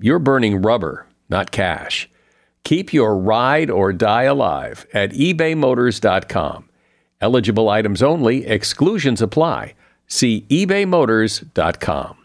you're burning rubber, not cash. Keep your ride or die alive at ebaymotors.com. Eligible items only, exclusions apply. See ebaymotors.com.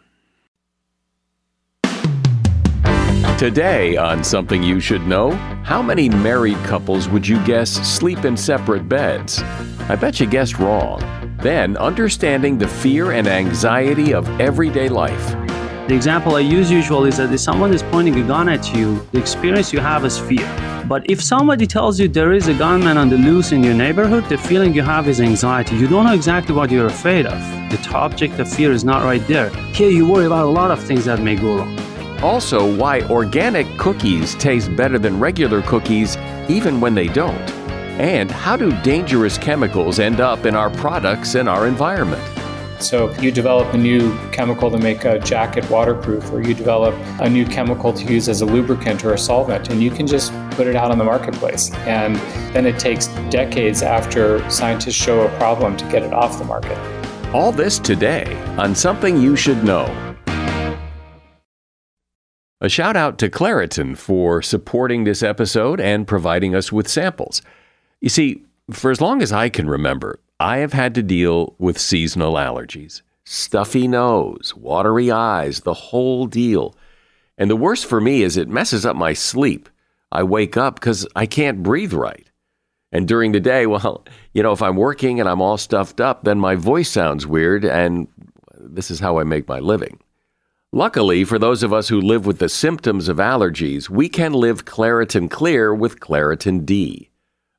Today, on Something You Should Know, how many married couples would you guess sleep in separate beds? I bet you guessed wrong. Then, understanding the fear and anxiety of everyday life. The example I use usually is that if someone is pointing a gun at you, the experience you have is fear. But if somebody tells you there is a gunman on the loose in your neighborhood, the feeling you have is anxiety. You don't know exactly what you're afraid of. The object of fear is not right there. Here you worry about a lot of things that may go wrong. Also, why organic cookies taste better than regular cookies even when they don't. And how do dangerous chemicals end up in our products and our environment? So you develop a new chemical to make a jacket waterproof, or you develop a new chemical to use as a lubricant or a solvent, and you can just put it out on the marketplace. And then it takes decades after scientists show a problem to get it off the market. All this today on Something You Should Know. A shout out to Claritin for supporting this episode and providing us with samples. You see, for as long as I can remember, I have had to deal with seasonal allergies stuffy nose, watery eyes, the whole deal. And the worst for me is it messes up my sleep. I wake up because I can't breathe right. And during the day, well, you know, if I'm working and I'm all stuffed up, then my voice sounds weird, and this is how I make my living. Luckily, for those of us who live with the symptoms of allergies, we can live Claritin Clear with Claritin D.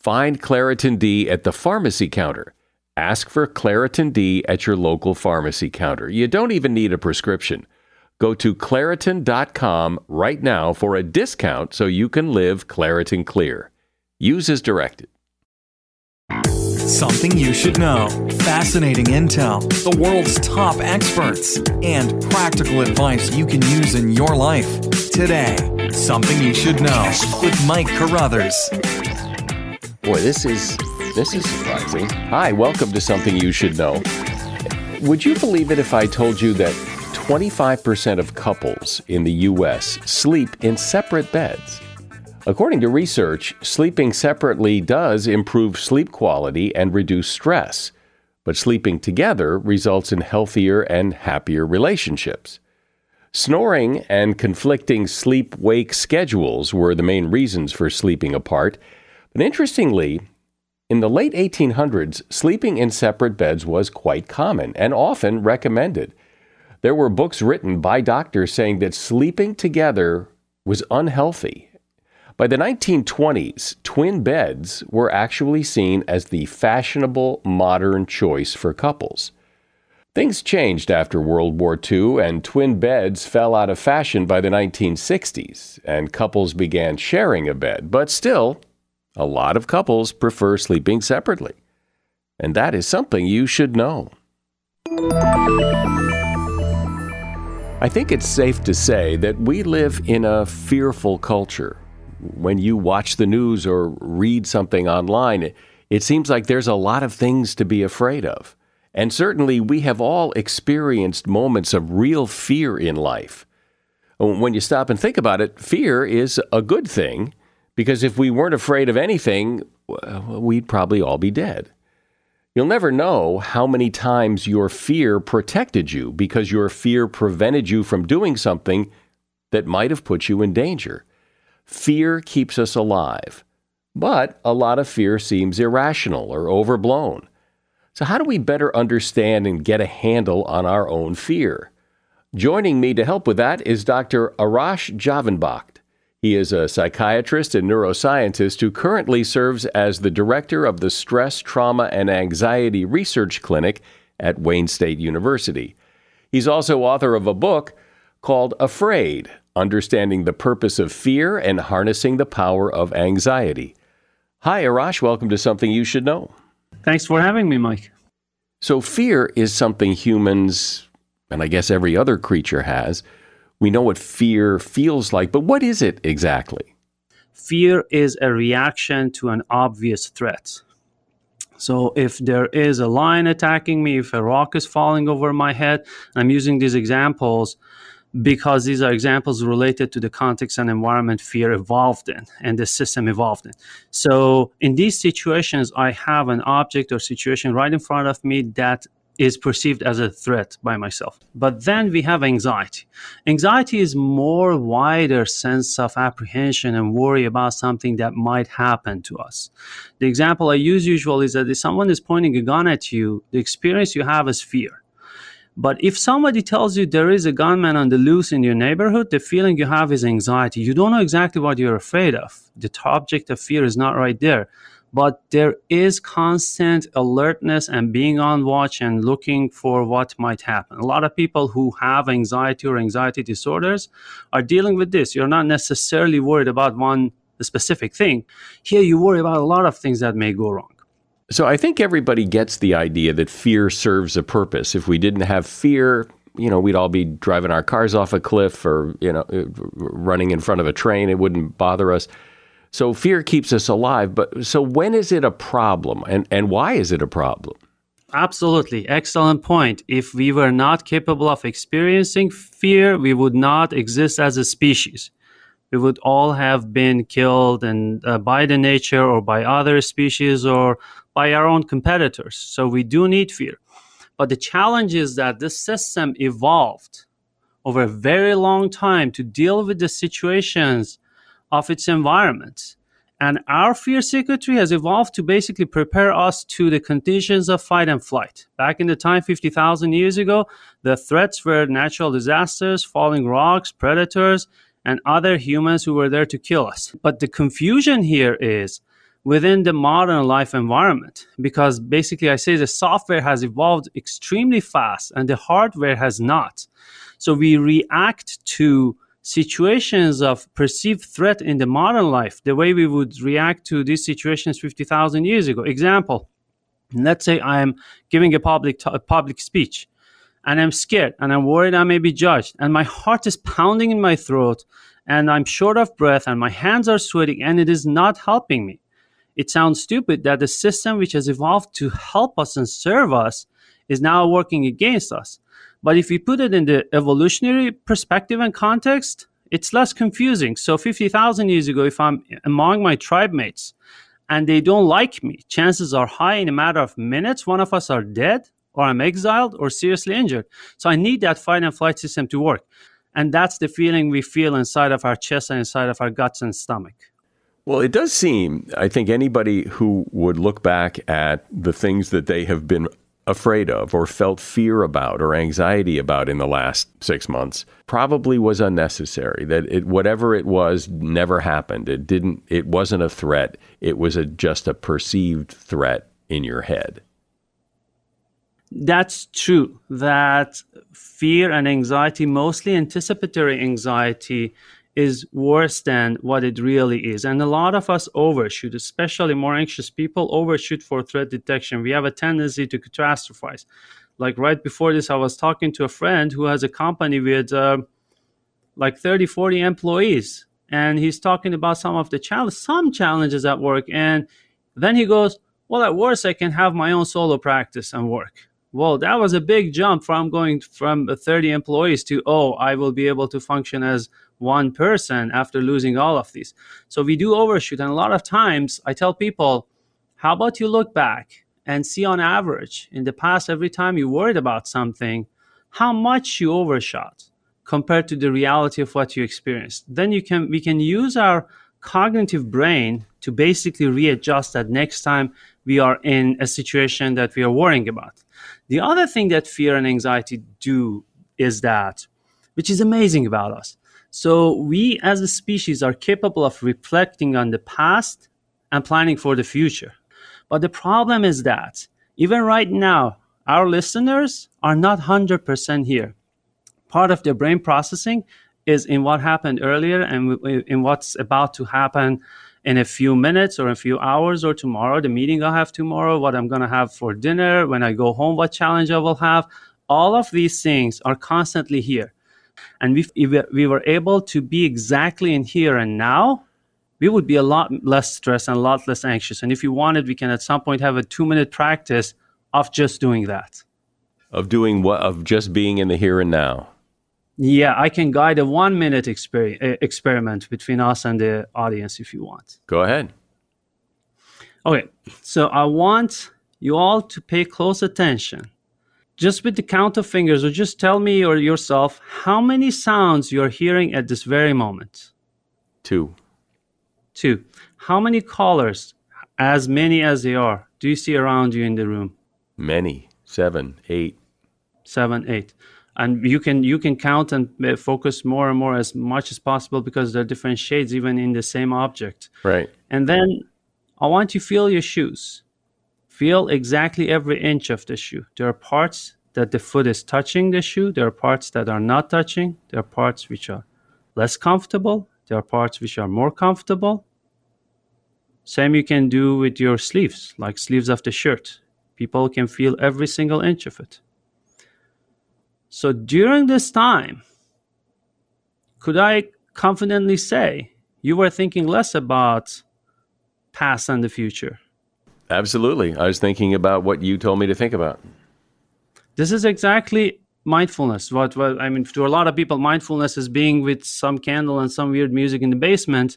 Find Claritin D at the pharmacy counter. Ask for Claritin D at your local pharmacy counter. You don't even need a prescription. Go to Claritin.com right now for a discount so you can live Claritin Clear. Use as directed. Something you should know. Fascinating intel, the world's top experts, and practical advice you can use in your life. Today, Something You Should Know with Mike Carruthers. Boy, this is this is surprising. Hi, welcome to Something You Should Know. Would you believe it if I told you that 25% of couples in the US sleep in separate beds? According to research, sleeping separately does improve sleep quality and reduce stress, but sleeping together results in healthier and happier relationships. Snoring and conflicting sleep wake schedules were the main reasons for sleeping apart, but interestingly, in the late 1800s, sleeping in separate beds was quite common and often recommended. There were books written by doctors saying that sleeping together was unhealthy by the 1920s, twin beds were actually seen as the fashionable modern choice for couples. Things changed after World War II, and twin beds fell out of fashion by the 1960s, and couples began sharing a bed. But still, a lot of couples prefer sleeping separately. And that is something you should know. I think it's safe to say that we live in a fearful culture when you watch the news or read something online, it, it seems like there's a lot of things to be afraid of. And certainly, we have all experienced moments of real fear in life. When you stop and think about it, fear is a good thing because if we weren't afraid of anything, we'd probably all be dead. You'll never know how many times your fear protected you because your fear prevented you from doing something that might have put you in danger. Fear keeps us alive, but a lot of fear seems irrational or overblown. So, how do we better understand and get a handle on our own fear? Joining me to help with that is Dr. Arash Javanbakht. He is a psychiatrist and neuroscientist who currently serves as the director of the Stress, Trauma, and Anxiety Research Clinic at Wayne State University. He's also author of a book called Afraid Understanding the Purpose of Fear and Harnessing the Power of Anxiety. Hi, Arash. Welcome to Something You Should Know. Thanks for having me, Mike. So, fear is something humans, and I guess every other creature has. We know what fear feels like, but what is it exactly? Fear is a reaction to an obvious threat. So, if there is a lion attacking me, if a rock is falling over my head, I'm using these examples because these are examples related to the context and environment fear evolved in and the system evolved in. So in these situations, I have an object or situation right in front of me that is perceived as a threat by myself. But then we have anxiety. Anxiety is more wider sense of apprehension and worry about something that might happen to us. The example I use usually is that if someone is pointing a gun at you, the experience you have is fear. But if somebody tells you there is a gunman on the loose in your neighborhood, the feeling you have is anxiety. You don't know exactly what you're afraid of. The object of fear is not right there. But there is constant alertness and being on watch and looking for what might happen. A lot of people who have anxiety or anxiety disorders are dealing with this. You're not necessarily worried about one specific thing. Here, you worry about a lot of things that may go wrong. So I think everybody gets the idea that fear serves a purpose. If we didn't have fear, you know, we'd all be driving our cars off a cliff or, you know, running in front of a train. It wouldn't bother us. So fear keeps us alive. But so when is it a problem and, and why is it a problem? Absolutely. Excellent point. If we were not capable of experiencing fear, we would not exist as a species. We would all have been killed and uh, by the nature or by other species or by our own competitors. So we do need fear. But the challenge is that this system evolved over a very long time to deal with the situations of its environment. And our fear circuitry has evolved to basically prepare us to the conditions of fight and flight. Back in the time, 50,000 years ago, the threats were natural disasters, falling rocks, predators, and other humans who were there to kill us. But the confusion here is within the modern life environment because basically I say the software has evolved extremely fast and the hardware has not. So we react to situations of perceived threat in the modern life the way we would react to these situations 50,000 years ago. Example, let's say I am giving a public t- a public speech and I'm scared and I'm worried I may be judged and my heart is pounding in my throat and I'm short of breath and my hands are sweating and it is not helping me it sounds stupid that the system which has evolved to help us and serve us is now working against us. But if we put it in the evolutionary perspective and context, it's less confusing. So 50,000 years ago, if I'm among my tribe mates and they don't like me, chances are high in a matter of minutes, one of us are dead or I'm exiled or seriously injured. So I need that fight and flight system to work. And that's the feeling we feel inside of our chest and inside of our guts and stomach. Well, it does seem, I think anybody who would look back at the things that they have been afraid of or felt fear about or anxiety about in the last six months probably was unnecessary that it whatever it was never happened. It didn't it wasn't a threat. It was a, just a perceived threat in your head. That's true. That fear and anxiety mostly anticipatory anxiety is worse than what it really is. And a lot of us overshoot, especially more anxious people overshoot for threat detection. We have a tendency to catastrophize. Like right before this, I was talking to a friend who has a company with uh, like 30, 40 employees. And he's talking about some of the challenges, some challenges at work. And then he goes, Well, at worst, I can have my own solo practice and work. Well, that was a big jump from going from 30 employees to, oh, I will be able to function as one person after losing all of these. So we do overshoot. And a lot of times I tell people, how about you look back and see on average in the past, every time you worried about something, how much you overshot compared to the reality of what you experienced. Then you can we can use our cognitive brain to basically readjust that next time we are in a situation that we are worrying about. The other thing that fear and anxiety do is that, which is amazing about us. So we as a species are capable of reflecting on the past and planning for the future. But the problem is that even right now, our listeners are not 100% here. Part of their brain processing is in what happened earlier and in what's about to happen in a few minutes or a few hours or tomorrow, the meeting I'll have tomorrow, what I'm going to have for dinner, when I go home, what challenge I will have. All of these things are constantly here. And if we were able to be exactly in here and now, we would be a lot less stressed and a lot less anxious. And if you wanted, we can at some point have a two minute practice of just doing that. Of doing what? Of just being in the here and now. Yeah, I can guide a one minute exper- eh, experiment between us and the audience if you want. Go ahead. Okay, so I want you all to pay close attention. Just with the count of fingers, or just tell me or yourself how many sounds you're hearing at this very moment. Two. Two. How many colors, as many as they are, do you see around you in the room? Many. Seven, eight. Seven, eight and you can you can count and uh, focus more and more as much as possible because there are different shades even in the same object right and then i want you to feel your shoes feel exactly every inch of the shoe. There are parts that the foot is touching the shoe there are parts that are not touching there are parts which are less comfortable there are parts which are more comfortable. Same you can do with your sleeves like sleeves of the shirt. People can feel every single inch of it. So during this time, could I confidently say you were thinking less about past and the future? Absolutely. I was thinking about what you told me to think about. This is exactly mindfulness. What, what I mean, to a lot of people, mindfulness is being with some candle and some weird music in the basement.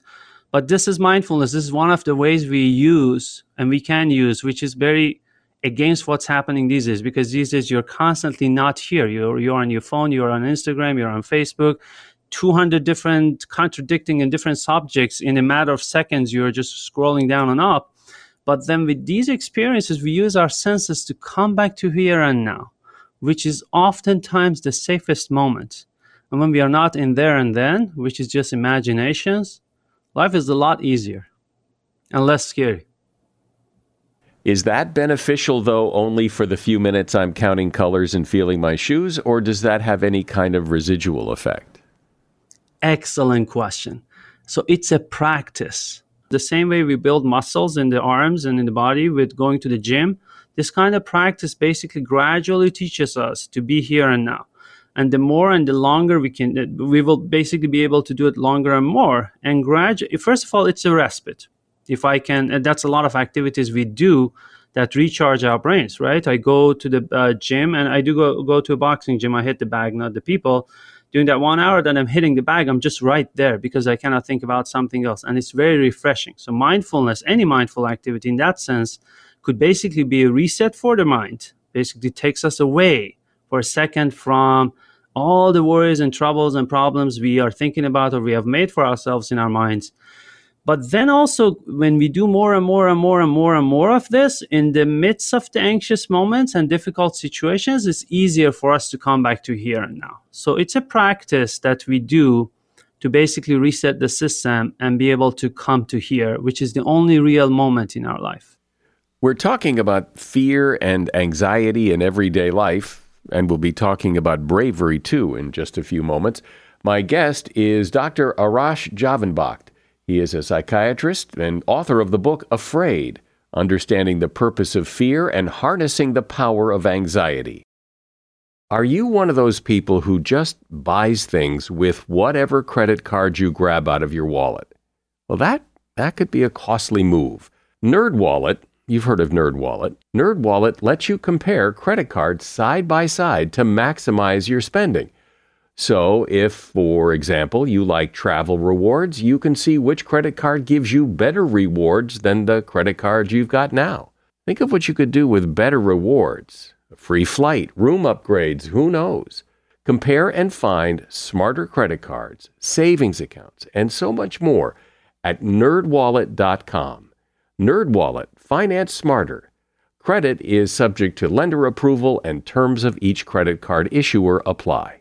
But this is mindfulness. This is one of the ways we use and we can use, which is very against what's happening these days because these days you're constantly not here you're you're on your phone you're on instagram you're on facebook 200 different contradicting and different subjects in a matter of seconds you're just scrolling down and up but then with these experiences we use our senses to come back to here and now which is oftentimes the safest moment and when we are not in there and then which is just imaginations life is a lot easier and less scary is that beneficial, though, only for the few minutes I'm counting colors and feeling my shoes, or does that have any kind of residual effect? Excellent question. So it's a practice. The same way we build muscles in the arms and in the body with going to the gym, this kind of practice basically gradually teaches us to be here and now. And the more and the longer we can, we will basically be able to do it longer and more. And gradually, first of all, it's a respite if I can, that's a lot of activities we do that recharge our brains, right? I go to the uh, gym and I do go, go to a boxing gym. I hit the bag, not the people. During that one hour that I'm hitting the bag, I'm just right there because I cannot think about something else. And it's very refreshing. So, mindfulness, any mindful activity in that sense, could basically be a reset for the mind. Basically, takes us away for a second from all the worries and troubles and problems we are thinking about or we have made for ourselves in our minds but then also, when we do more and more and more and more and more of this in the midst of the anxious moments and difficult situations, it's easier for us to come back to here and now. So it's a practice that we do to basically reset the system and be able to come to here, which is the only real moment in our life. We're talking about fear and anxiety in everyday life, and we'll be talking about bravery too in just a few moments. My guest is Dr. Arash Javanbakht. He is a psychiatrist and author of the book Afraid Understanding the Purpose of Fear and Harnessing the Power of Anxiety. Are you one of those people who just buys things with whatever credit card you grab out of your wallet? Well, that, that could be a costly move. NerdWallet, you've heard of NerdWallet. NerdWallet lets you compare credit cards side by side to maximize your spending. So, if, for example, you like travel rewards, you can see which credit card gives you better rewards than the credit cards you've got now. Think of what you could do with better rewards. A free flight, room upgrades, who knows? Compare and find smarter credit cards, savings accounts, and so much more at nerdwallet.com. NerdWallet, finance smarter. Credit is subject to lender approval and terms of each credit card issuer apply.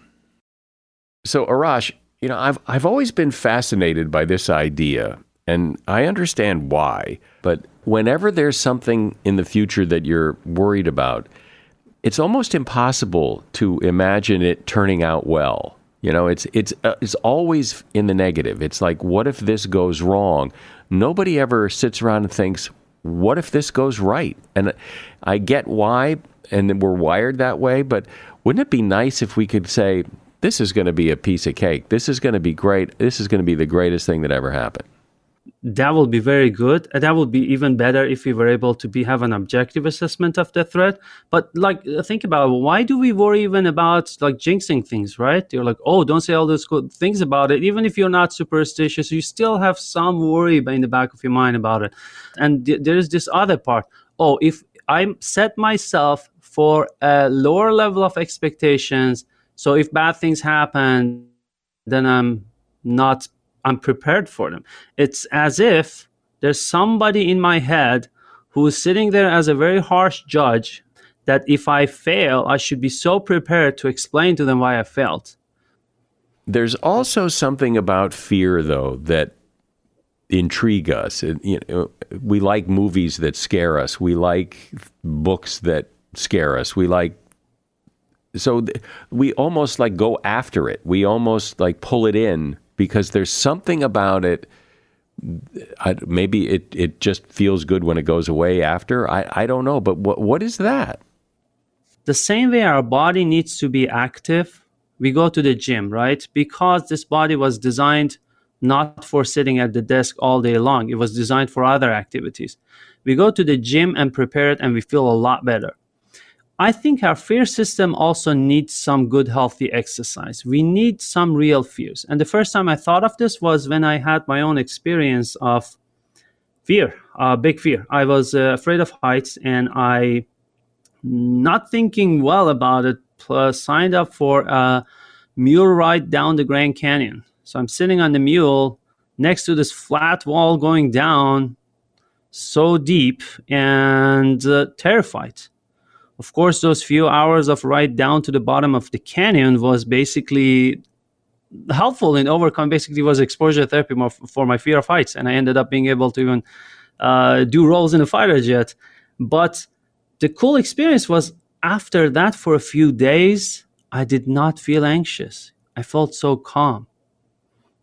So, Arash, you know, I've, I've always been fascinated by this idea, and I understand why, but whenever there's something in the future that you're worried about, it's almost impossible to imagine it turning out well. You know, it's it's uh, it's always in the negative. It's like, what if this goes wrong? Nobody ever sits around and thinks, what if this goes right? And I get why, and we're wired that way. But wouldn't it be nice if we could say, this is going to be a piece of cake. This is going to be great. This is going to be the greatest thing that ever happened. That will be very good. That will be even better if we were able to be have an objective assessment of the threat. But like uh, think about why do we worry even about like jinxing things right? You're like oh don't say all those good things about it. Even if you're not superstitious you still have some worry in the back of your mind about it. And th- there's this other part. Oh if i set myself for a lower level of expectations so if bad things happen then i'm not I'm prepared for them. It's as if there's somebody in my head who's sitting there as a very harsh judge that if I fail, I should be so prepared to explain to them why I failed. There's also something about fear, though, that intrigue us. you know, we like movies that scare us. We like books that scare us. We like so th- we almost like go after it. We almost like pull it in because there's something about it. I, maybe it, it just feels good when it goes away after. I, I don't know, but what what is that? The same way our body needs to be active, we go to the gym, right? Because this body was designed not for sitting at the desk all day long. It was designed for other activities. We go to the gym and prepare it, and we feel a lot better. I think our fear system also needs some good, healthy exercise. We need some real fears. And the first time I thought of this was when I had my own experience of fear, uh, big fear. I was uh, afraid of heights and I, not thinking well about it, plus signed up for a mule ride down the Grand Canyon. So I'm sitting on the mule next to this flat wall going down so deep and uh, terrified of course, those few hours of ride down to the bottom of the canyon was basically helpful in overcome. Basically, was exposure therapy for my fear of heights, and I ended up being able to even uh, do rolls in a fighter jet. But the cool experience was after that, for a few days, I did not feel anxious. I felt so calm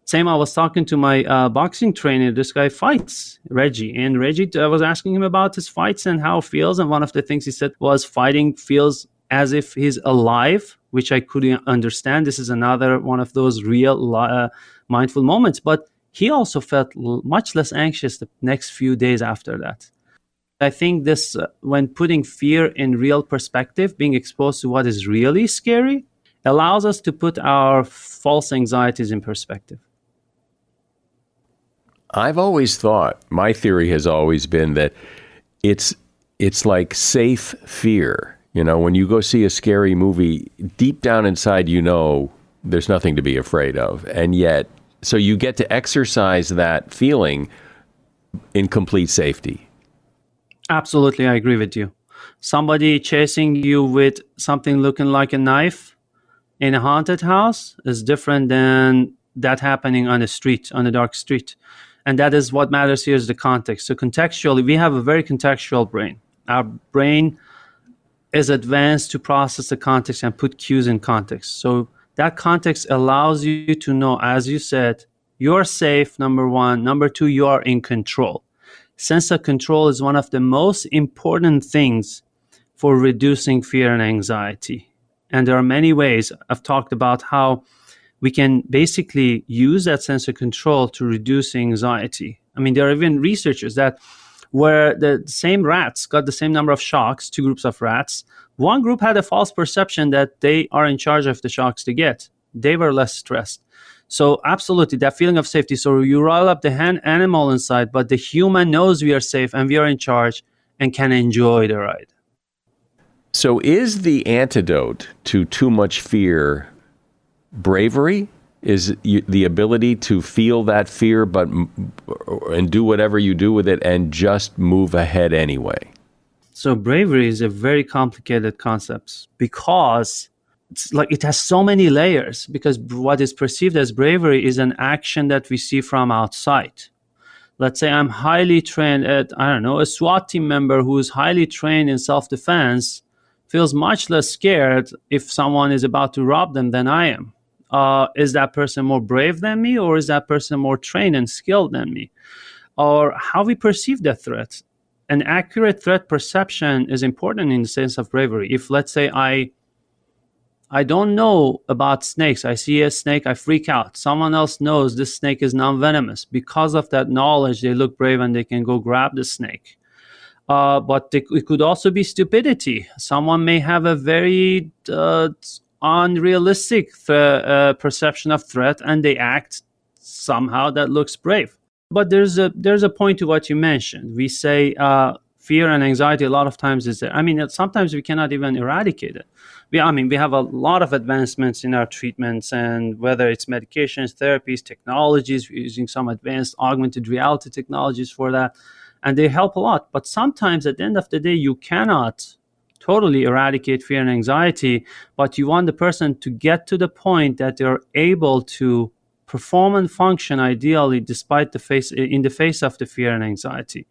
same i was talking to my uh, boxing trainer. This guy fights reggie and reggie i was asking him about his fights and how it feels and one of the things he said was fighting feels as if he's alive which i couldn't understand. This is another one of those real uh, mindful moments but he also felt l- much less anxious the next few days after that. I think this uh, when putting fear in real perspective being exposed to what is really scary allows us to put our false anxieties in perspective I've always thought my theory has always been that it's it's like safe fear. You know, when you go see a scary movie, deep down inside you know there's nothing to be afraid of. And yet so you get to exercise that feeling in complete safety. Absolutely, I agree with you. Somebody chasing you with something looking like a knife, in a haunted house is different than that happening on the street, on a dark street. And that is what matters here is the context. So contextually, we have a very contextual brain. Our brain is advanced to process the context and put cues in context. So that context allows you to know, as you said, you're safe, number one. Number two, you are in control. Sense of control is one of the most important things for reducing fear and anxiety. And there are many ways I've talked about how we can basically use that sense of control to reduce anxiety. I mean, there are even researchers that where the same rats got the same number of shocks, two groups of rats. One group had a false perception that they are in charge of the shocks they get. They were less stressed. So absolutely, that feeling of safety. So you roll up the hand animal inside, but the human knows we are safe and we are in charge and can enjoy the ride. So is the antidote to too much fear bravery? Is the ability to feel that fear, but and do whatever you do with it, and just move ahead anyway. So bravery is a very complicated concept because it's like it has so many layers because what is perceived as bravery is an action that we see from outside let's say i'm highly trained at i don't know a swat team member who is highly trained in self-defense feels much less scared if someone is about to rob them than i am uh, is that person more brave than me or is that person more trained and skilled than me or how we perceive the threat an accurate threat perception is important in the sense of bravery if let's say i I don't know about snakes. I see a snake, I freak out. Someone else knows this snake is non venomous. Because of that knowledge, they look brave and they can go grab the snake. Uh, but it could also be stupidity. Someone may have a very uh, unrealistic th- uh, perception of threat and they act somehow that looks brave. But there's a there's a point to what you mentioned. We say uh, fear and anxiety a lot of times is there. I mean, sometimes we cannot even eradicate it we, I mean, we have a lot of advancements in our treatments, and whether it's medications, therapies, technologies, we're using some advanced augmented reality technologies for that, and they help a lot. But sometimes at the end of the day, you cannot totally eradicate fear and anxiety, but you want the person to get to the point that they're able to perform and function ideally despite the face in the face of the fear and anxiety.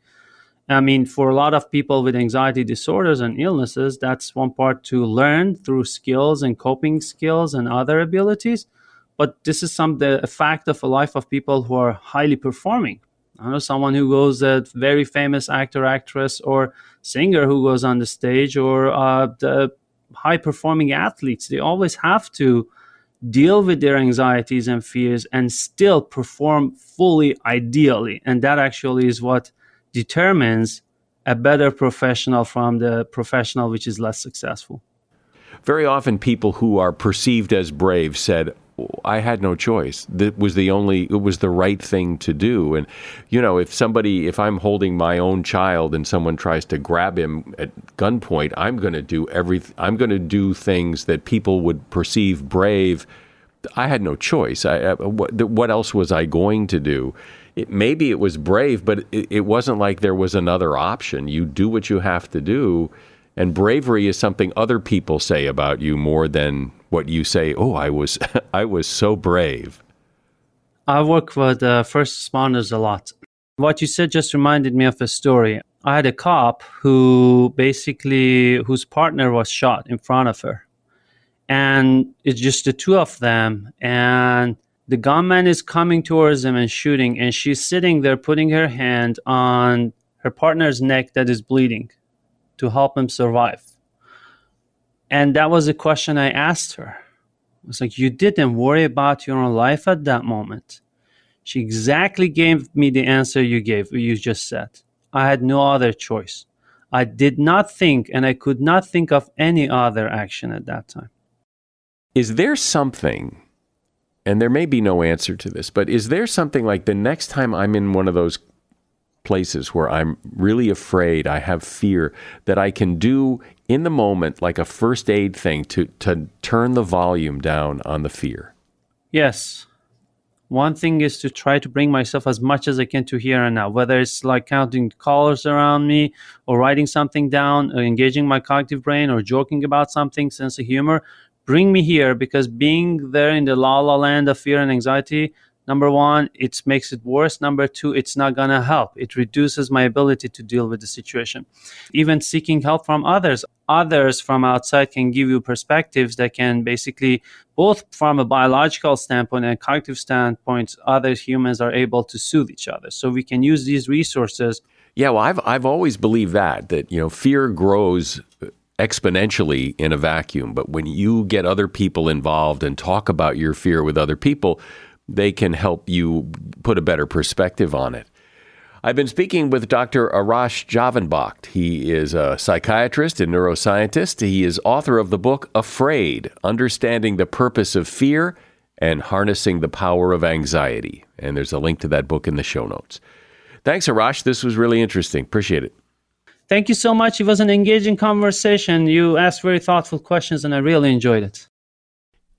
I mean, for a lot of people with anxiety disorders and illnesses, that's one part to learn through skills and coping skills and other abilities. But this is some the fact of a life of people who are highly performing. I know someone who goes that very famous actor, actress, or singer who goes on the stage, or uh, the high performing athletes. They always have to deal with their anxieties and fears and still perform fully ideally. And that actually is what determines a better professional from the professional which is less successful. Very often, people who are perceived as brave said, I had no choice. That was the only, it was the right thing to do. And, you know, if somebody, if I'm holding my own child and someone tries to grab him at gunpoint, I'm going to do everything, I'm going to do things that people would perceive brave. I had no choice. I, I, what, what else was I going to do? it, maybe it was brave, but it, it wasn't like there was another option. You do what you have to do. And bravery is something other people say about you more than what you say, oh, I was, I was so brave. I work with uh, first responders a lot. What you said just reminded me of a story. I had a cop who basically, whose partner was shot in front of her. And it's just the two of them. And the gunman is coming towards them and shooting, and she's sitting there putting her hand on her partner's neck that is bleeding to help him survive. And that was the question I asked her. I was like, You didn't worry about your own life at that moment. She exactly gave me the answer you gave, you just said. I had no other choice. I did not think, and I could not think of any other action at that time. Is there something and there may be no answer to this, but is there something like the next time I'm in one of those places where I'm really afraid, I have fear, that I can do in the moment like a first aid thing to, to turn the volume down on the fear? Yes. One thing is to try to bring myself as much as I can to here and now, whether it's like counting colors around me or writing something down or engaging my cognitive brain or joking about something, sense of humor bring me here because being there in the la la land of fear and anxiety number one it makes it worse. Number two it's not going to help. It reduces my ability to deal with the situation. Even seeking help from others others from outside can give you perspectives that can basically both from a biological standpoint and cognitive standpoint other humans are able to soothe each other. So we can use these resources. Yeah well i've i've always believed that that you know fear grows uh, exponentially in a vacuum. But when you get other people involved and talk about your fear with other people they can help you put a better perspective on it. I've been speaking with Dr. Arash Javanbakht. He is a psychiatrist and neuroscientist. He is author of the book Afraid Understanding the Purpose of Fear and Harnessing the Power of Anxiety. And there's a link to that book in the show notes. Thanks, Arash. This was really interesting. Appreciate it. Thank you so much. It was an engaging conversation. You asked very thoughtful questions, and I really enjoyed it.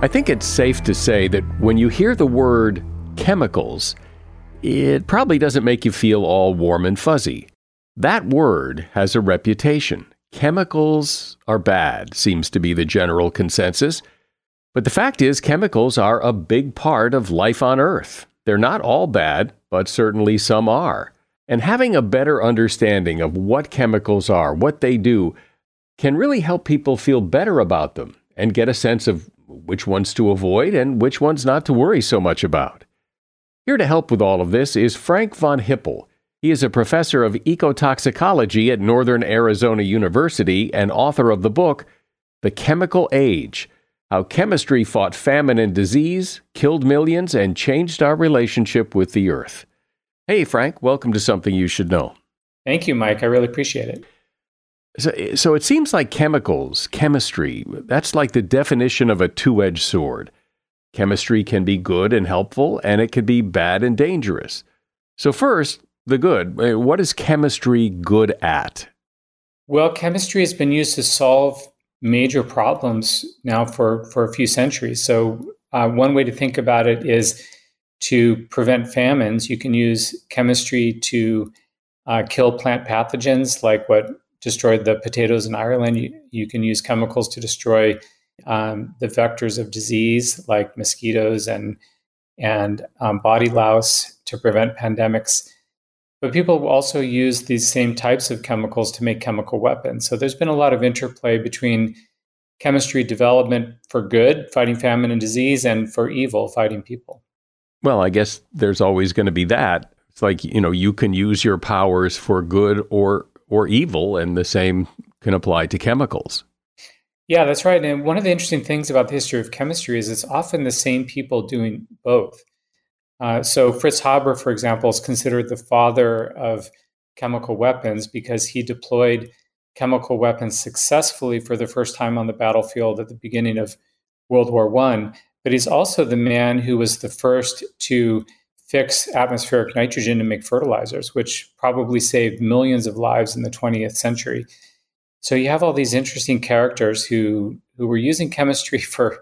I think it's safe to say that when you hear the word chemicals, it probably doesn't make you feel all warm and fuzzy. That word has a reputation. Chemicals are bad, seems to be the general consensus. But the fact is, chemicals are a big part of life on Earth. They're not all bad, but certainly some are. And having a better understanding of what chemicals are, what they do, can really help people feel better about them and get a sense of which ones to avoid and which ones not to worry so much about. Here to help with all of this is Frank von Hippel. He is a professor of ecotoxicology at Northern Arizona University and author of the book, The Chemical Age How Chemists Fought Famine and Disease, Killed Millions, and Changed Our Relationship with the Earth. Hey, Frank, welcome to Something You Should Know. Thank you, Mike. I really appreciate it. So, so it seems like chemicals, chemistry, that's like the definition of a two edged sword. Chemistry can be good and helpful, and it can be bad and dangerous. So, first, the good. Uh, what is chemistry good at? Well, chemistry has been used to solve major problems now for, for a few centuries. So, uh, one way to think about it is to prevent famines, you can use chemistry to uh, kill plant pathogens like what destroyed the potatoes in Ireland. You, you can use chemicals to destroy um, the vectors of disease like mosquitoes and and um, body louse to prevent pandemics. But people also use these same types of chemicals to make chemical weapons. So there's been a lot of interplay between chemistry development for good, fighting famine and disease, and for evil, fighting people. Well, I guess there's always going to be that. It's like, you know, you can use your powers for good or or evil, and the same can apply to chemicals. Yeah, that's right. And one of the interesting things about the history of chemistry is it's often the same people doing both. Uh, so Fritz Haber, for example, is considered the father of chemical weapons because he deployed chemical weapons successfully for the first time on the battlefield at the beginning of World War One. But he's also the man who was the first to fix atmospheric nitrogen to make fertilizers, which probably saved millions of lives in the 20th century. So you have all these interesting characters who who were using chemistry for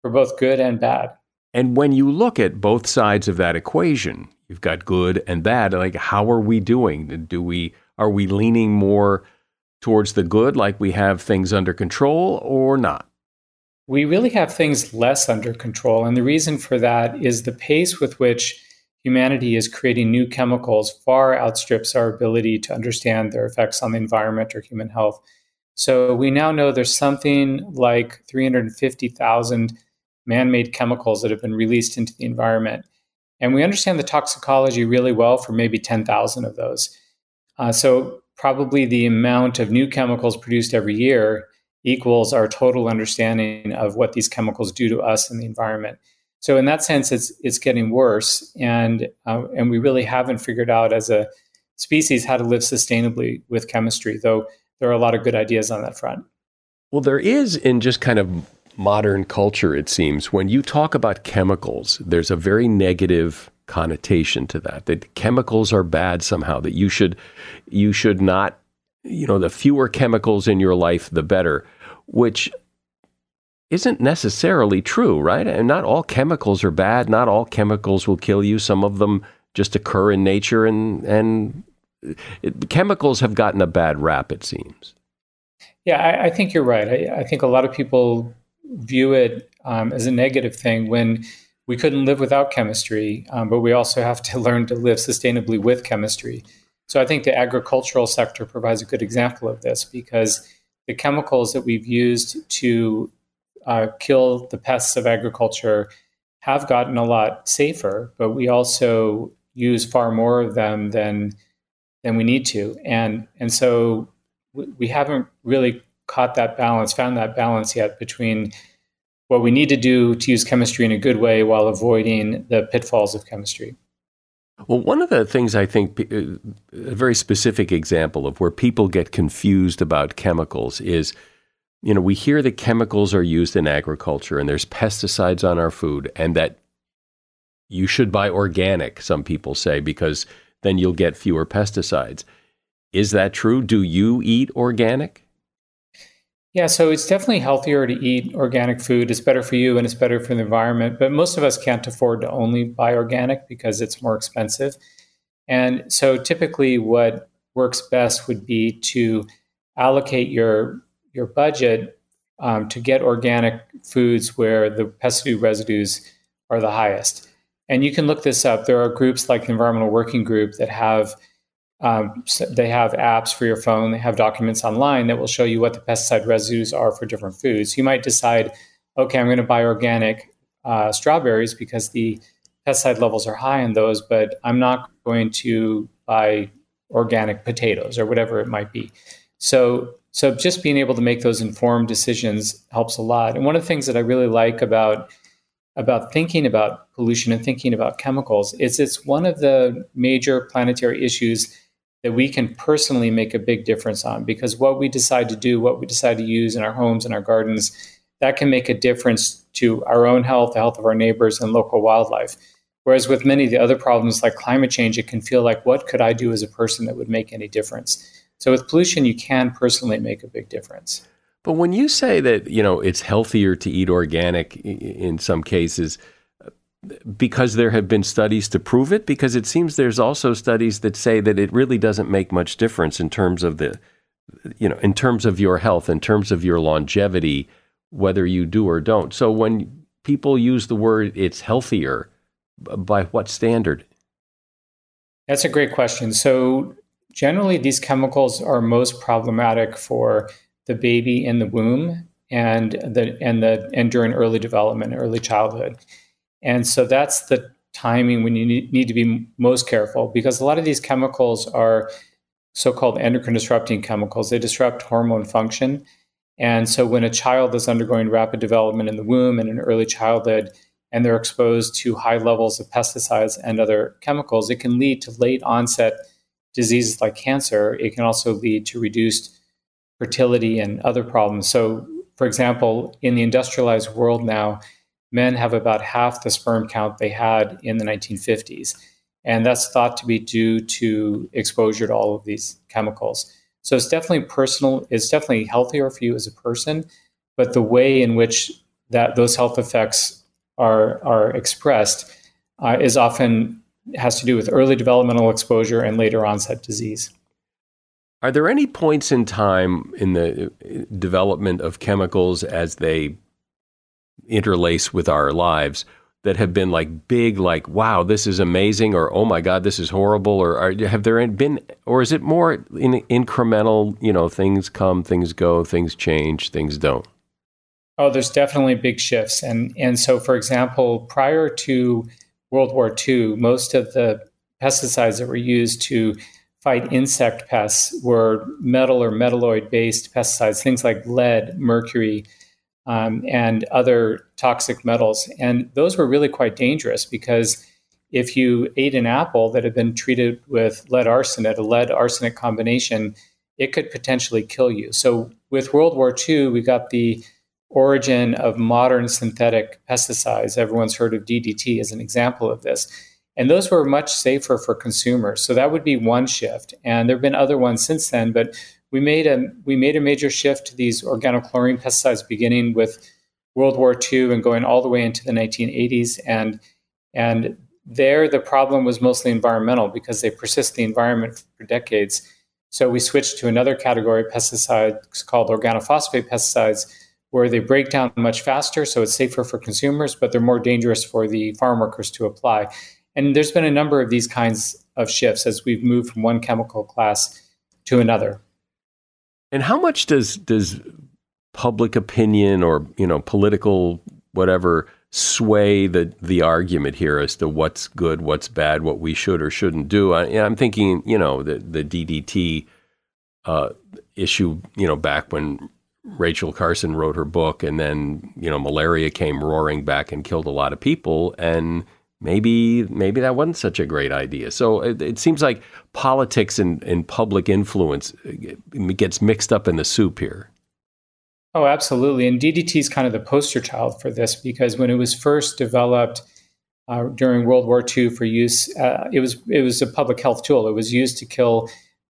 for both good and bad. And when you look at both sides of that equation, you've got good and bad. Like, how are we doing? Do we are we leaning more towards the good, like we have things under control, or not? We really have things less under control, and the reason for that is the pace with which humanity is creating new chemicals far outstrips our ability to understand their effects on the environment or human health. So we now know there's something like 350,000 man made chemicals that have been released into the environment. And we understand the toxicology really well for maybe 10,000 of those. Uh, so, probably the amount of new chemicals produced every year equals our total understanding of what these chemicals do to us and the environment. So, in that sense, it's it's getting worse, and uh, and we really haven't figured out as a species how to live sustainably with chemistry. Though there are a lot of good ideas on that front. Well, there is in just kind of modern culture, it seems, when you talk about chemicals, there's a very negative connotation to that. That chemicals are bad somehow. That you should you should not, you know, the fewer chemicals in your life, the better. Which isn't necessarily true, right? And not all chemicals are bad. Not all chemicals will kill you. Some of them just occur in nature, and and it, chemicals have gotten a bad rap. It seems. Yeah, I, I think you're right. I, I, think a lot of people view it um, as a negative thing when we couldn't live without chemistry, um, but we also have to learn to live sustainably with chemistry. So I think the agricultural sector provides a good example of this because the chemicals that we've used to uh, kill the pests of agriculture have gotten a lot safer, but we also use far more of them than than we need to, and and so we haven't really caught that balance, found that balance yet between what we need to do to use chemistry in a good way while avoiding the pitfalls of chemistry. Well, one of the things I think, uh, a very specific example of where people get confused about chemicals is, you know, we hear that chemicals are used in agriculture and there's pesticides on our food, and that you should buy organic, some people say, because then you'll get fewer pesticides. Is that true? Do you eat organic? Yeah, so it's definitely healthier to eat organic food. It's better for you and it's better for the environment. But most of us can't afford to only buy organic because it's more expensive. And so typically, what works best would be to allocate your your budget um, to get organic foods where the pesticide residues are the highest. And you can look this up. There are groups like the Environmental Working Group that have um, they have apps for your phone. They have documents online that will show you what the pesticide residues are for different foods. You might decide, okay, I'm going to buy organic uh, strawberries because the pesticide levels are high in those, but I'm not going to buy organic potatoes or whatever it might be. So, so just being able to make those informed decisions helps a lot. And one of the things that I really like about about thinking about pollution and thinking about chemicals is it's one of the major planetary issues that we can personally make a big difference on because what we decide to do, what we decide to use in our homes and our gardens, that can make a difference to our own health, the health of our neighbors, and local wildlife. Whereas with many of the other problems like climate change, it can feel like, what could I do as a person that would make any difference? So with pollution, you can personally make a big difference. But when you say that, you know, it's healthier to eat organic in some cases, because there have been studies to prove it? Because it seems there's also studies that say that it really doesn't make much difference in terms of the, you know, in terms of your health, in terms of your longevity, whether you do or don't. So when people use the word it's healthier, by what standard? That's a great question. So generally, these chemicals are most problematic for the baby in the womb and the and the and during early development, early childhood. And so that's the timing when you need to be most careful because a lot of these chemicals are so called endocrine disrupting chemicals. They disrupt hormone function. And so when a child is undergoing rapid development in the womb and in early childhood, and they're exposed to high levels of pesticides and other chemicals, it can lead to late onset diseases like cancer. It can also lead to reduced fertility and other problems. So, for example, in the industrialized world now, men have about half the sperm count they had in the 1950s. And that's thought to be due to exposure to all of these chemicals. So it's definitely personal, it's definitely healthier for you as a person, but the way in which that those health effects are, are expressed uh, is often has to do with early developmental exposure and later onset disease. Are there any points in time in the uh, development of chemicals as they interlace with our lives that have been like big, like, wow, this is amazing, or oh my God, this is horrible, or are, have there been, or is it more in, incremental, you know, things come, things go, things change, things don't? Oh, there's definitely big shifts. And, and so, for example, prior to World War II, most of the pesticides that were used to fight insect pests were metal or metalloid based pesticides, things like lead, mercury, um, and other toxic metals. And those were really quite dangerous because if you ate an apple that had been treated with lead arsenate, a lead arsenic combination, it could potentially kill you. So with World War II, we got the origin of modern synthetic pesticides. Everyone's heard of DDT as an example of this. And those were much safer for consumers. So that would be one shift. And there have been other ones since then, but we made a we made a major shift to these organochlorine pesticides beginning with World War II and going all the way into the 1980s. And and there the problem was mostly environmental because they persist in the environment for decades. So we switched to another category of pesticides called organophosphate pesticides, where they break down much faster, so it's safer for consumers, but they're more dangerous for the farm workers to apply. And there's been a number of these kinds of shifts as we've moved from one chemical class to another. And how much does does public opinion or you know political whatever sway the the argument here as to what's good, what's bad, what we should or shouldn't do? I, am thinking, you know, the the DDT uh, issue, you know, back when Rachel Carson wrote her book, and then you know malaria came roaring back and killed a lot of people, and maybe maybe that wasn't such a great idea. So it, it seems like politics and, and public influence uh, gets mixed up in the soup here. Oh, absolutely. And DDT is kind of the poster child for this because when it was first developed uh, during World War II for use, uh, it was it was a public health tool. It was used to kill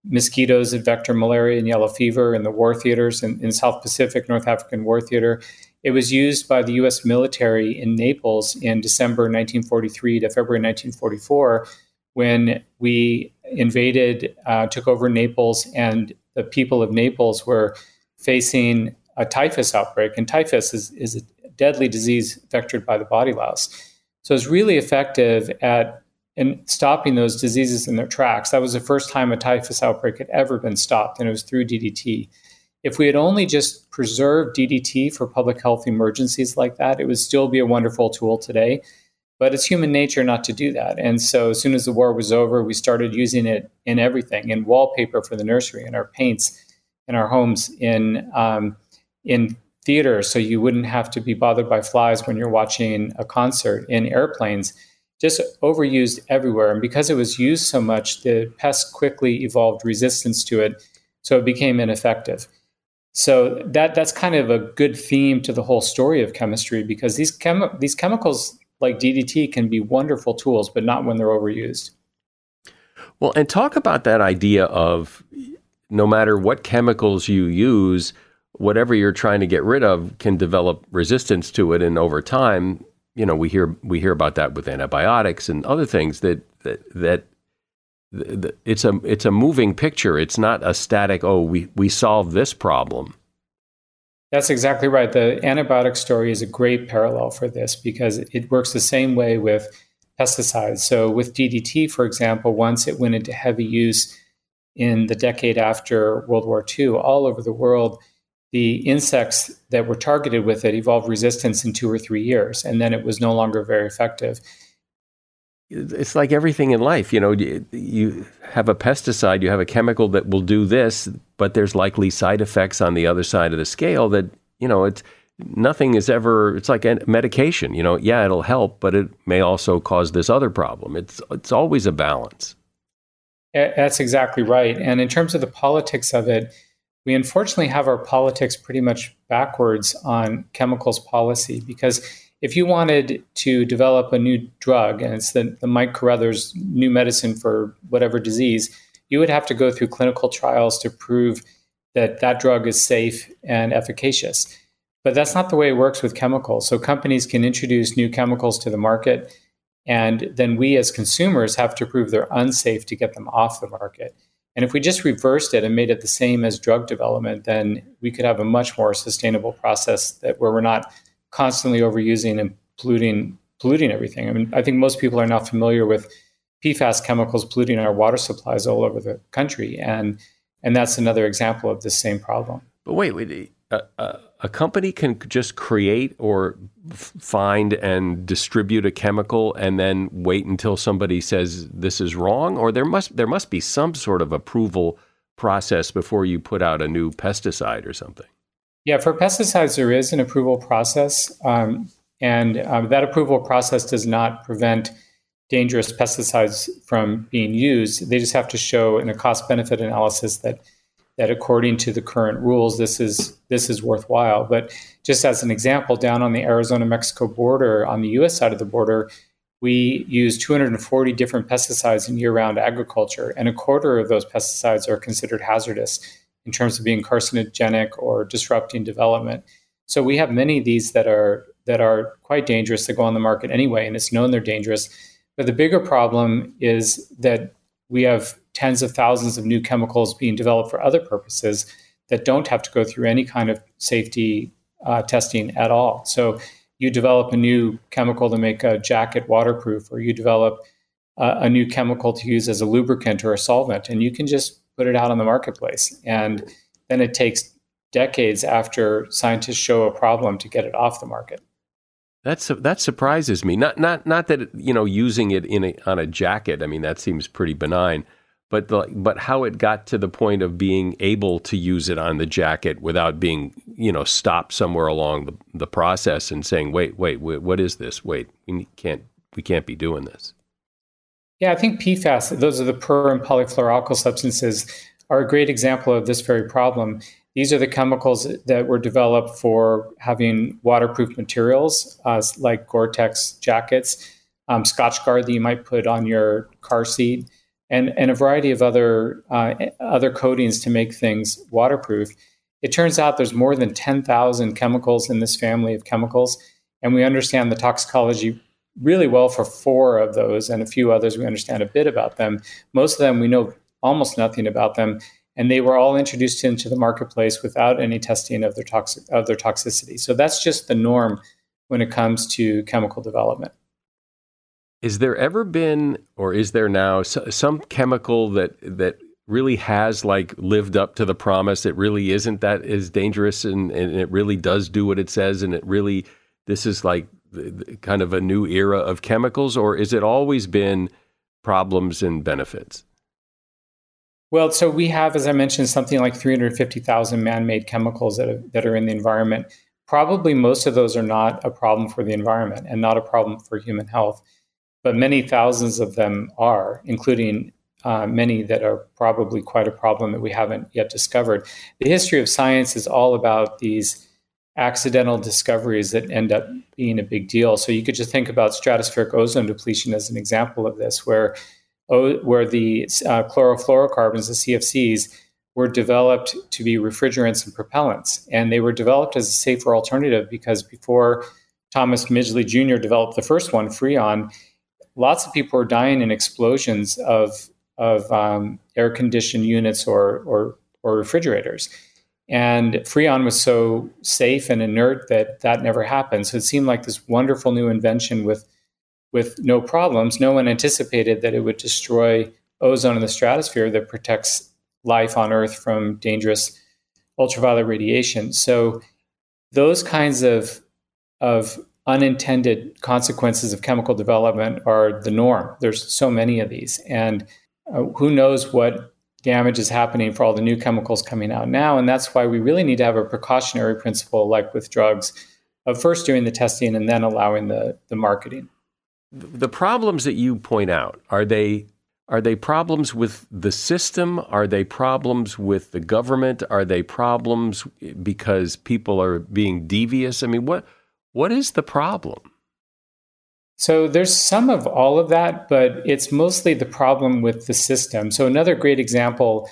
mosquitoes that vector malaria and yellow fever in the war theaters in, in South Pacific, North African War Theater. It was used by the US military in Naples in December 1943 to February 1944 when we invaded, uh, took over Naples, and the people of Naples were facing a typhus outbreak. And typhus is, is a deadly disease vectored by the body louse. So it's really effective at in stopping those diseases in their tracks. That was the first time a typhus outbreak had ever been stopped, and it was through DDT. If we had only just preserved DDT for public health emergencies like that, it would still be a wonderful tool today. But it's human nature not to do that. And so as soon as the war was over, we started using it in everything in wallpaper for the nursery, in our paints, in our homes, in, um, in theater, so you wouldn't have to be bothered by flies when you're watching a concert, in airplanes just overused everywhere. And because it was used so much, the pest quickly evolved resistance to it, so it became ineffective. So that that's kind of a good theme to the whole story of chemistry because these chem- these chemicals like DDT can be wonderful tools, but not when they're overused. Well, and talk about that idea of no matter what chemicals you use, whatever you're trying to get rid of can develop resistance to it, and over time, you know, we hear we hear about that with antibiotics and other things that that that it's a it's a moving picture. It's not a static. Oh, we we solved this problem. That's exactly right. The antibiotic story is a great parallel for this because it works the same way with pesticides. So with DDT, for example, once it went into heavy use in the decade after World War II, all over the world, the insects that were targeted with it evolved resistance in two or three years, and then it was no longer very effective. it's like everything in life. You know, you have a pesticide, you have a chemical that will do this, but there's likely side effects on the other side of the scale that, you know, it's nothing is ever, it's like a medication. You know, yeah, it'll help, but it may also cause this other problem. It's, it's always a balance. That's exactly right. And in terms of the politics of it, we unfortunately have our politics pretty much backwards on chemicals policy because if you wanted to develop a new drug and it's the, the Mike Carruthers new medicine for whatever disease, you would have to go through clinical trials to prove that that drug is safe and efficacious. But that's not the way it works with chemicals. So companies can introduce new chemicals to the market, and then we as consumers have to prove they're unsafe to get them off the market. And if we just reversed it and made it the same as drug development, then we could have a much more sustainable process that where we're not constantly overusing and polluting polluting everything. I mean, I think most people are now familiar with PFAS chemicals polluting our water supplies all over the country, and and that's another example of the same problem. But wait, wait. A, a, a company can just create or find and distribute a chemical and then wait until somebody says this is wrong, or there must there must be some sort of approval process before you put out a new pesticide or something. Yeah, for pesticides, there is an approval process, um, and um, that approval process does not prevent dangerous pesticides from being used. They just have to show in a cost benefit analysis that that according to the current rules, this is this is worthwhile. But just as an example, down on the Arizona Mexico border, on the U.S. side of the border, we use 240 different pesticides in year-round agriculture, and a quarter of those pesticides are considered hazardous in terms of being carcinogenic or disrupting development. So we have many of these that are that are quite dangerous that go on the market anyway, and it's known they're dangerous. But the bigger problem is that we have tens of thousands of new chemicals being developed for other purposes that don't have to go through any kind of safety uh, testing at all. So you develop a new chemical to make a jacket waterproof, or you develop uh, a new chemical to use as a lubricant or a solvent, and you can just put it out on the marketplace. And then it takes decades after scientists show a problem to get it off the market. That's that surprises me. Not not not that you know using it in a, on a jacket. I mean that seems pretty benign, but the, but how it got to the point of being able to use it on the jacket without being you know stopped somewhere along the, the process and saying wait, wait wait what is this? Wait we can't we can't be doing this. Yeah, I think PFAS, those are the per and polyfluoroalkyl substances, are a great example of this very problem. These are the chemicals that were developed for having waterproof materials uh, like Gore Tex jackets, um, Scotchgard that you might put on your car seat, and, and a variety of other, uh, other coatings to make things waterproof. It turns out there's more than 10,000 chemicals in this family of chemicals, and we understand the toxicology really well for four of those, and a few others we understand a bit about them. Most of them we know almost nothing about them, and they were all introduced into the marketplace without any testing of their toxic of their toxicity. So that's just the norm when it comes to chemical development. Is there ever been, or is there now, some chemical that that really has like lived up to the promise? It really isn't that as dangerous, and, and it really does do what it says, and it really this is like kind of a new era of chemicals, or is it always been problems and benefits? Well, so we have, as I mentioned, something like 350,000 man made chemicals that are, that are in the environment. Probably most of those are not a problem for the environment and not a problem for human health, but many thousands of them are, including uh, many that are probably quite a problem that we haven't yet discovered. The history of science is all about these accidental discoveries that end up being a big deal. So you could just think about stratospheric ozone depletion as an example of this, where where the uh, chlorofluorocarbons, the CFCs, were developed to be refrigerants and propellants, and they were developed as a safer alternative because before Thomas Midgley Jr. developed the first one, Freon, lots of people were dying in explosions of of um, air conditioned units or, or or refrigerators. And Freon was so safe and inert that that never happened. So it seemed like this wonderful new invention with, with no problems. No one anticipated that it would destroy ozone in the stratosphere that protects life on Earth from dangerous ultraviolet radiation. So those kinds of, of unintended consequences of chemical development are the norm. There's so many of these, and uh, who knows what damage is happening for all the new chemicals coming out now. And that's why we really need to have a precautionary principle, like with drugs, of first doing the testing and then allowing the, the marketing. The problems that you point out are they are they problems with the system? Are they problems with the government? Are they problems because people are being devious? I mean, what what is the problem? So there's some of all of that, but it's mostly the problem with the system. So another great example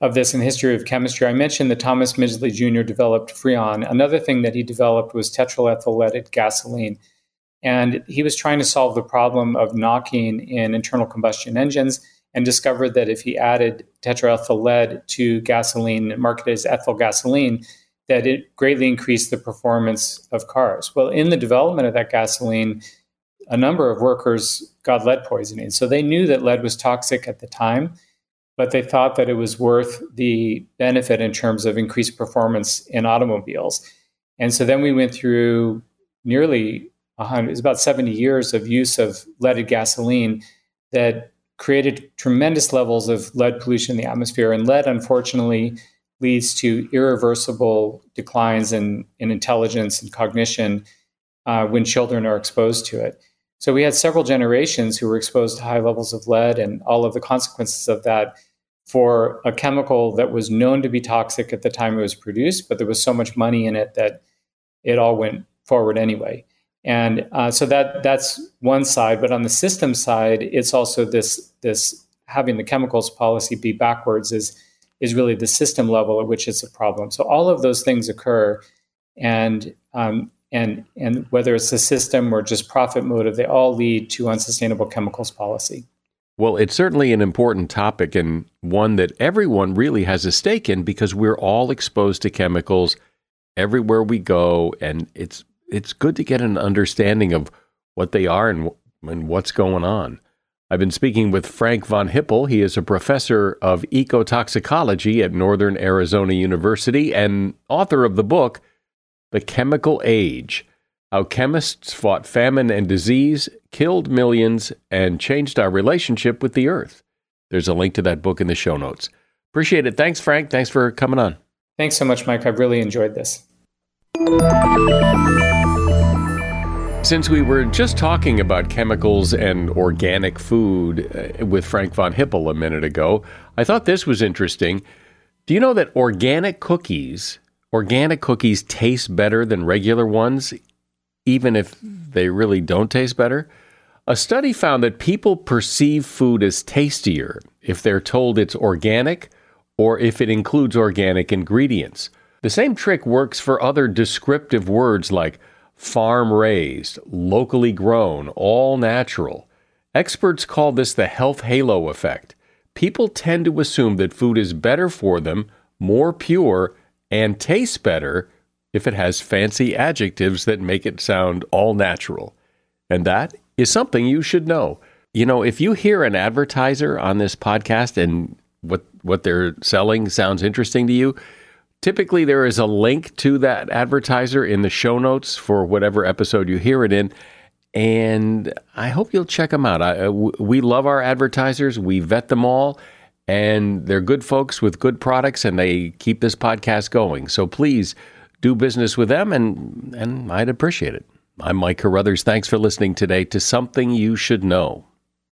of this in history of chemistry, I mentioned that Thomas Midgley Jr. developed Freon. Another thing that he developed was tetraethyl leaded gasoline. And he was trying to solve the problem of knocking in internal combustion engines and discovered that if he added tetraethyl lead to gasoline marketed as ethyl gasoline, that it greatly increased the performance of cars. Well, in the development of that gasoline, a number of workers got lead poisoning. So they knew that lead was toxic at the time, but they thought that it was worth the benefit in terms of increased performance in automobiles. And so then we went through nearly 100, it was about 70 years of use of leaded gasoline that created tremendous levels of lead pollution in the atmosphere. And lead, unfortunately, leads to irreversible declines in, in intelligence and cognition uh, when children are exposed to it. So we had several generations who were exposed to high levels of lead and all of the consequences of that for a chemical that was known to be toxic at the time it was produced, but there was so much money in it that it all went forward anyway. And uh, so that that's one side, but on the system side, it's also this this having the chemicals policy be backwards is is really the system level at which it's a problem. So all of those things occur, and um, and and whether it's the system or just profit motive, they all lead to unsustainable chemicals policy. Well, it's certainly an important topic and one that everyone really has a stake in because we're all exposed to chemicals everywhere we go, and it's it's good to get an understanding of what they are and, and what's going on. I've been speaking with Frank von Hippel. He is a professor of ecotoxicology at Northern Arizona University and author of the book the Chemical Age How Chemists Fought Famine and Disease, Killed Millions, and Changed Our Relationship with the Earth. There's a link to that book in the show notes. Appreciate it. Thanks, Frank. Thanks for coming on. Thanks so much, Mike. I've really enjoyed this. Since we were just talking about chemicals and organic food uh, with Frank von Hippel a minute ago, I thought this was interesting. Do you know that organic cookies organic cookies taste better than regular ones, even if they really don't taste better. A study found that people perceive food as tastier if they're told it's organic or if it includes organic ingredients. The same trick works for other descriptive words like farm raised, locally grown, all natural. Experts call this the health halo effect. People tend to assume that food is better for them, more pure, and tastes better if it has fancy adjectives that make it sound all natural. And that is something you should know. You know, if you hear an advertiser on this podcast and what what they're selling sounds interesting to you, typically there is a link to that advertiser in the show notes for whatever episode you hear it in. And I hope you'll check them out. I, uh, we love our advertisers. We vet them all and they're good folks with good products and they keep this podcast going. So please do business with them and and I'd appreciate it. I'm Mike Carruthers. Thanks for listening today to Something You Should Know.